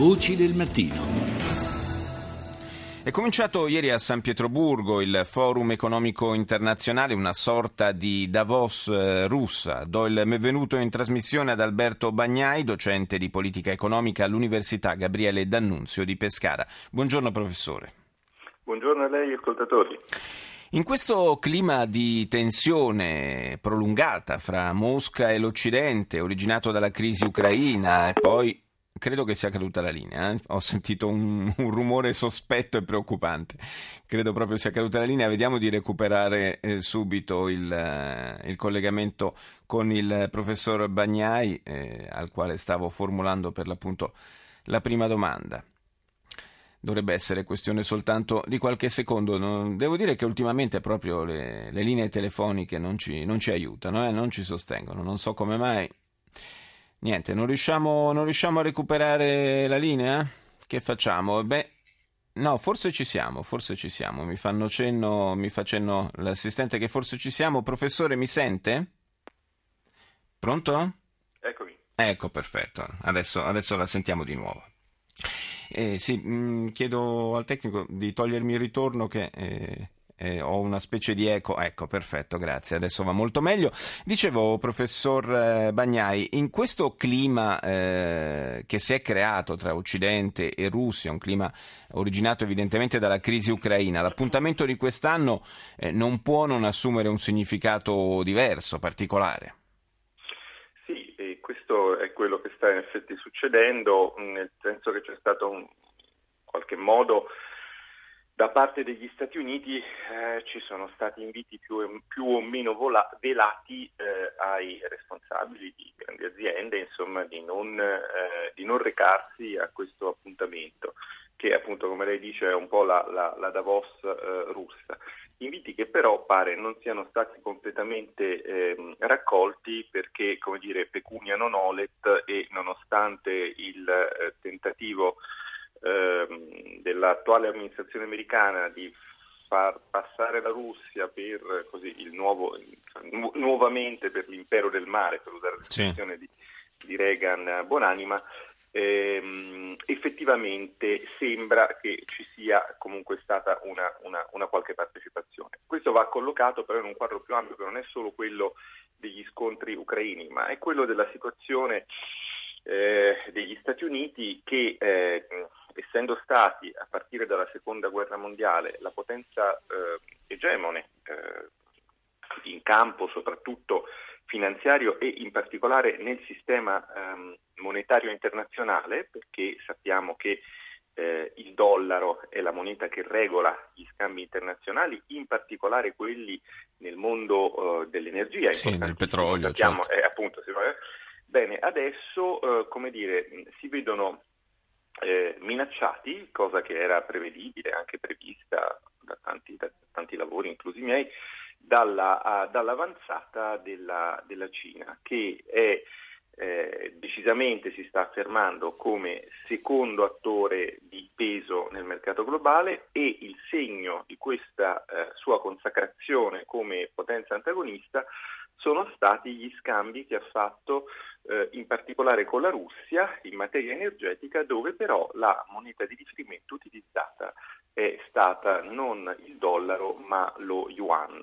Voci del mattino. È cominciato ieri a San Pietroburgo il Forum economico internazionale, una sorta di Davos eh, russa. Do il benvenuto in trasmissione ad Alberto Bagnai, docente di politica economica all'Università Gabriele D'Annunzio di Pescara. Buongiorno professore. Buongiorno a lei ascoltatori. In questo clima di tensione prolungata fra Mosca e l'Occidente, originato dalla crisi ucraina e poi credo che sia caduta la linea. Eh? Ho sentito un, un, rumore sospetto e preoccupante. Credo proprio sia caduta la linea. Vediamo di recuperare eh, subito il, eh, il, collegamento con il professor Bagnai, eh, al quale stavo formulando per l'appunto la prima domanda dovrebbe essere questione soltanto di qualche secondo. Devo dire che ultimamente proprio le, le linee telefoniche non ci, non ci aiutano, eh, non ci sostengono. Non so come mai. Niente, non riusciamo, non riusciamo a recuperare la linea? Che facciamo? Beh, no, forse ci siamo, forse ci siamo. Mi fanno cenno, mi fa cenno l'assistente che forse ci siamo. Professore, mi sente? Pronto? Eccomi. Ecco, perfetto. Adesso, adesso la sentiamo di nuovo. Eh, sì, mh, mm, chiedo al tecnico di togliermi il ritorno che eh, eh, ho una specie di eco. Ecco, perfetto, grazie. Adesso va molto meglio. Dicevo, professor eh, Bagnai, in questo clima eh, che si è creato tra Occidente e Russia, un clima originato evidentemente dalla crisi ucraina, l'appuntamento di quest'anno eh, non può non assumere un significato diverso, particolare questo è quello che sta in effetti succedendo, nel senso che c'è stato in qualche modo da parte degli Stati Uniti eh, ci sono stati inviti più, più o meno vola, velati eh, ai responsabili di grandi aziende insomma, di, non, eh, di, non, recarsi a questo appuntamento, che appunto come lei dice è un po' la, la, la Davos eh, russa. Inviti che però pare non siano stati completamente eh, raccolti perché, come dire, pecunia non olet e nonostante il eh, tentativo eh, dell'attuale amministrazione americana di far passare la Russia per così il nuovo nu- nuovamente per l'impero del mare, per usare l'espressione sì. di, di Reagan Buonanima, ehm, effettivamente sembra che ci sia comunque stata una, una, una, qualche partecipazione. Questo va collocato però in un quadro più ampio che non è solo quello degli scontri ucraini, ma è quello della situazione eh, degli Stati Uniti che eh, essendo stati a partire dalla seconda guerra mondiale la potenza eh, egemone eh, in campo soprattutto finanziario e in particolare nel sistema ehm, monetario internazionale, perché sappiamo che eh, il dollaro è la moneta che regola gli scambi internazionali, in particolare quelli nel mondo eh, dell'energia. Sì, del petrolio. Sappiamo, certo. eh, appunto, bene, adesso eh, come dire, si vedono eh, minacciati, cosa che era prevedibile, anche prevista da tanti, da tanti lavori, inclusi i miei, dalla, uh, dall'avanzata della, della, Cina, che è, eh, decisamente si sta affermando come secondo attore di peso nel mercato globale e il segno di questa eh, sua consacrazione come potenza antagonista sono stati gli scambi che ha fatto in particolare con la Russia in materia energetica, dove però la moneta di riferimento utilizzata è stata non il dollaro ma lo yuan.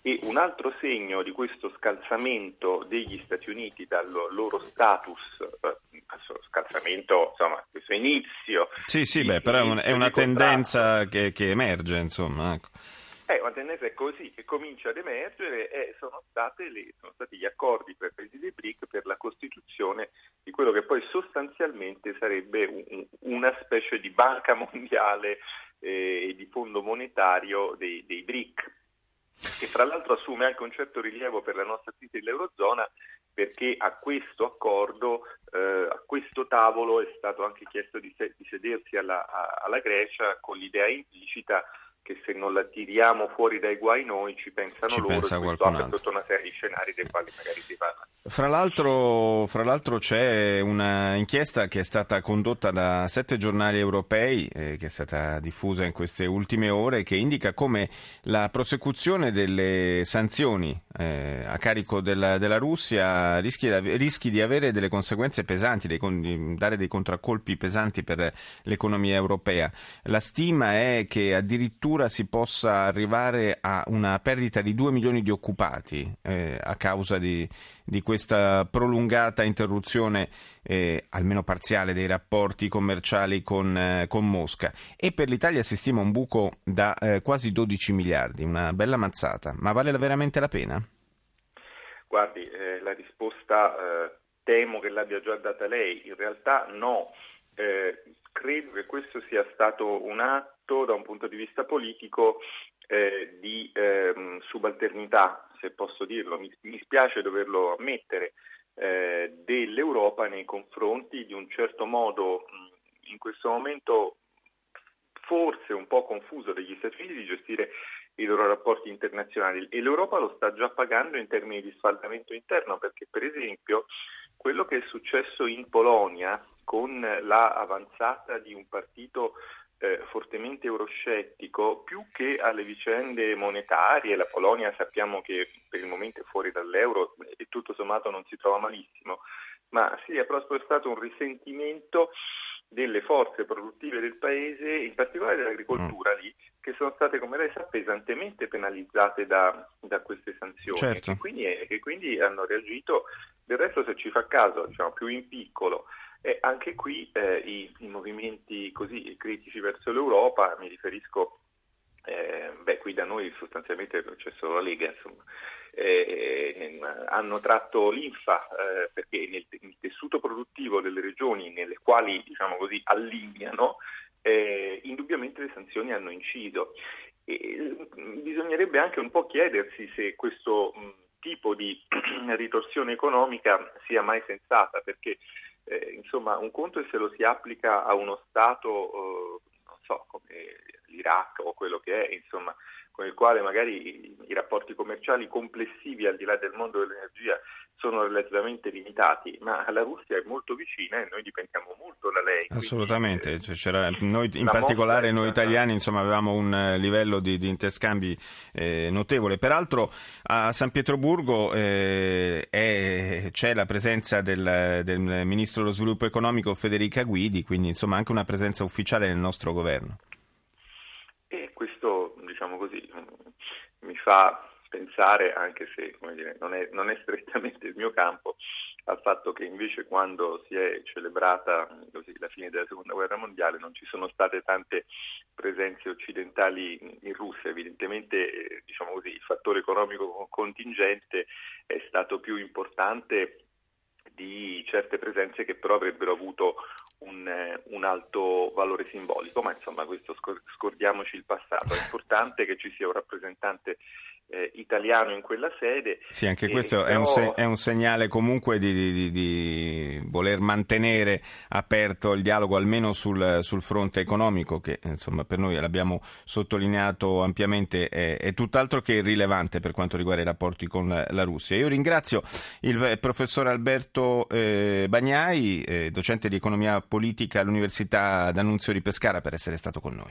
E un altro segno di questo scalzamento degli Stati Uniti dal loro status, eh, scalzamento, insomma, questo inizio. Sì, sì, beh, però è, un, è una tendenza che, che, emerge, insomma. Ecco. Eh, tendenza è così, che comincia ad emergere e sono, le, sono stati gli accordi per i paesi dei BRIC per la costituzione di quello che poi sostanzialmente sarebbe un, una specie di banca mondiale e eh, di fondo monetario dei, dei BRIC, che fra l'altro assume anche un certo rilievo per la nostra crisi dell'Eurozona perché a questo accordo, eh, a questo tavolo è stato anche chiesto di, se, di sedersi alla, a, alla Grecia con l'idea implicita che se non la tiriamo fuori dai guai noi ci pensano ci loro pensa qualcun altro. tutta una serie di scenari dei quali magari si parla. Fra l'altro, fra l'altro c'è un'inchiesta che è stata condotta da sette giornali europei, eh, che è stata diffusa in queste ultime ore, che indica come la prosecuzione delle sanzioni eh, a carico della, della Russia rischi, rischi, di avere delle conseguenze pesanti, dei, di dare dei contraccolpi pesanti per l'economia europea. La stima è che addirittura si possa arrivare a una perdita di 2 milioni di occupati eh, a causa di, di, questa prolungata interruzione, eh, almeno parziale, dei rapporti commerciali con, eh, con, Mosca. E per l'Italia si stima un buco da eh, quasi 12 miliardi, una bella mazzata. Ma vale veramente la pena? Guardi, eh, la risposta eh, temo che l'abbia già data lei. In realtà no. Credo che questo sia stato un atto da un punto di vista politico eh, di ehm, subalternità, se posso dirlo, mi, mi spiace doverlo ammettere, eh, dell'Europa nei confronti di un certo modo in questo momento forse un po' confuso degli Stati Uniti di gestire i loro rapporti internazionali. E l'Europa lo sta già pagando in termini di sfaldamento interno perché per esempio quello che è successo in Polonia con la avanzata di un partito eh, fortemente euroscettico, più che alle vicende monetarie, la Polonia sappiamo che per il momento è fuori dall'euro e tutto sommato non si trova malissimo, ma sì, è proprio stato un risentimento delle forze produttive del paese, in particolare dell'agricoltura mm. lì, che sono state, come lei sa, pesantemente penalizzate da, da queste sanzioni certo. e, quindi, e quindi hanno reagito, del resto se ci fa caso, diciamo, più in piccolo e anche qui eh, i, i, movimenti così critici verso l'Europa, mi riferisco, eh, beh qui da noi sostanzialmente c'è solo la Lega, insomma, eh, hanno tratto l'infa eh, perché nel, nel, tessuto produttivo delle regioni nelle quali diciamo così, allineano, eh, indubbiamente le sanzioni hanno inciso. E, bisognerebbe anche un po' chiedersi se questo mh, tipo di ritorsione economica sia mai sensata, perché eh, insomma, un conto è se lo si applica a uno Stato, eh, non so, come l'Iraq o quello che è, insomma, con il quale magari i, i rapporti commerciali complessivi al di là del mondo dell'energia sono relativamente limitati, ma la Russia è molto vicina e noi dipendiamo molto da lei. Assolutamente, quindi, cioè, noi, in particolare noi italiani insomma, avevamo un eh, livello di, di interscambi eh, notevole. Peraltro a San Pietroburgo eh, è, c'è la presenza del, del, Ministro dello Sviluppo Economico Federica Guidi, quindi insomma anche una presenza ufficiale nel nostro governo. E questo, diciamo così, mi fa pensare, anche se dire, non, è, non, è, strettamente il mio campo, al fatto che invece quando si è celebrata così, la fine della seconda guerra mondiale non ci sono state tante presenze occidentali in Russia, evidentemente diciamo così, il fattore economico contingente è stato più importante di certe presenze che però avrebbero avuto un, un, alto valore simbolico, ma insomma questo scordiamoci il passato, è importante che ci sia un rappresentante eh, italiano in quella sede. Sì, anche questo però... è, un se- è, un segnale comunque di, di, di, voler mantenere aperto il dialogo almeno sul, sul fronte economico che insomma per noi l'abbiamo sottolineato ampiamente è, è, tutt'altro che rilevante per quanto riguarda i rapporti con la Russia. Io ringrazio il professor Alberto eh, Bagnai, eh, docente di economia politica all'Università D'Annunzio di Pescara per essere stato con noi.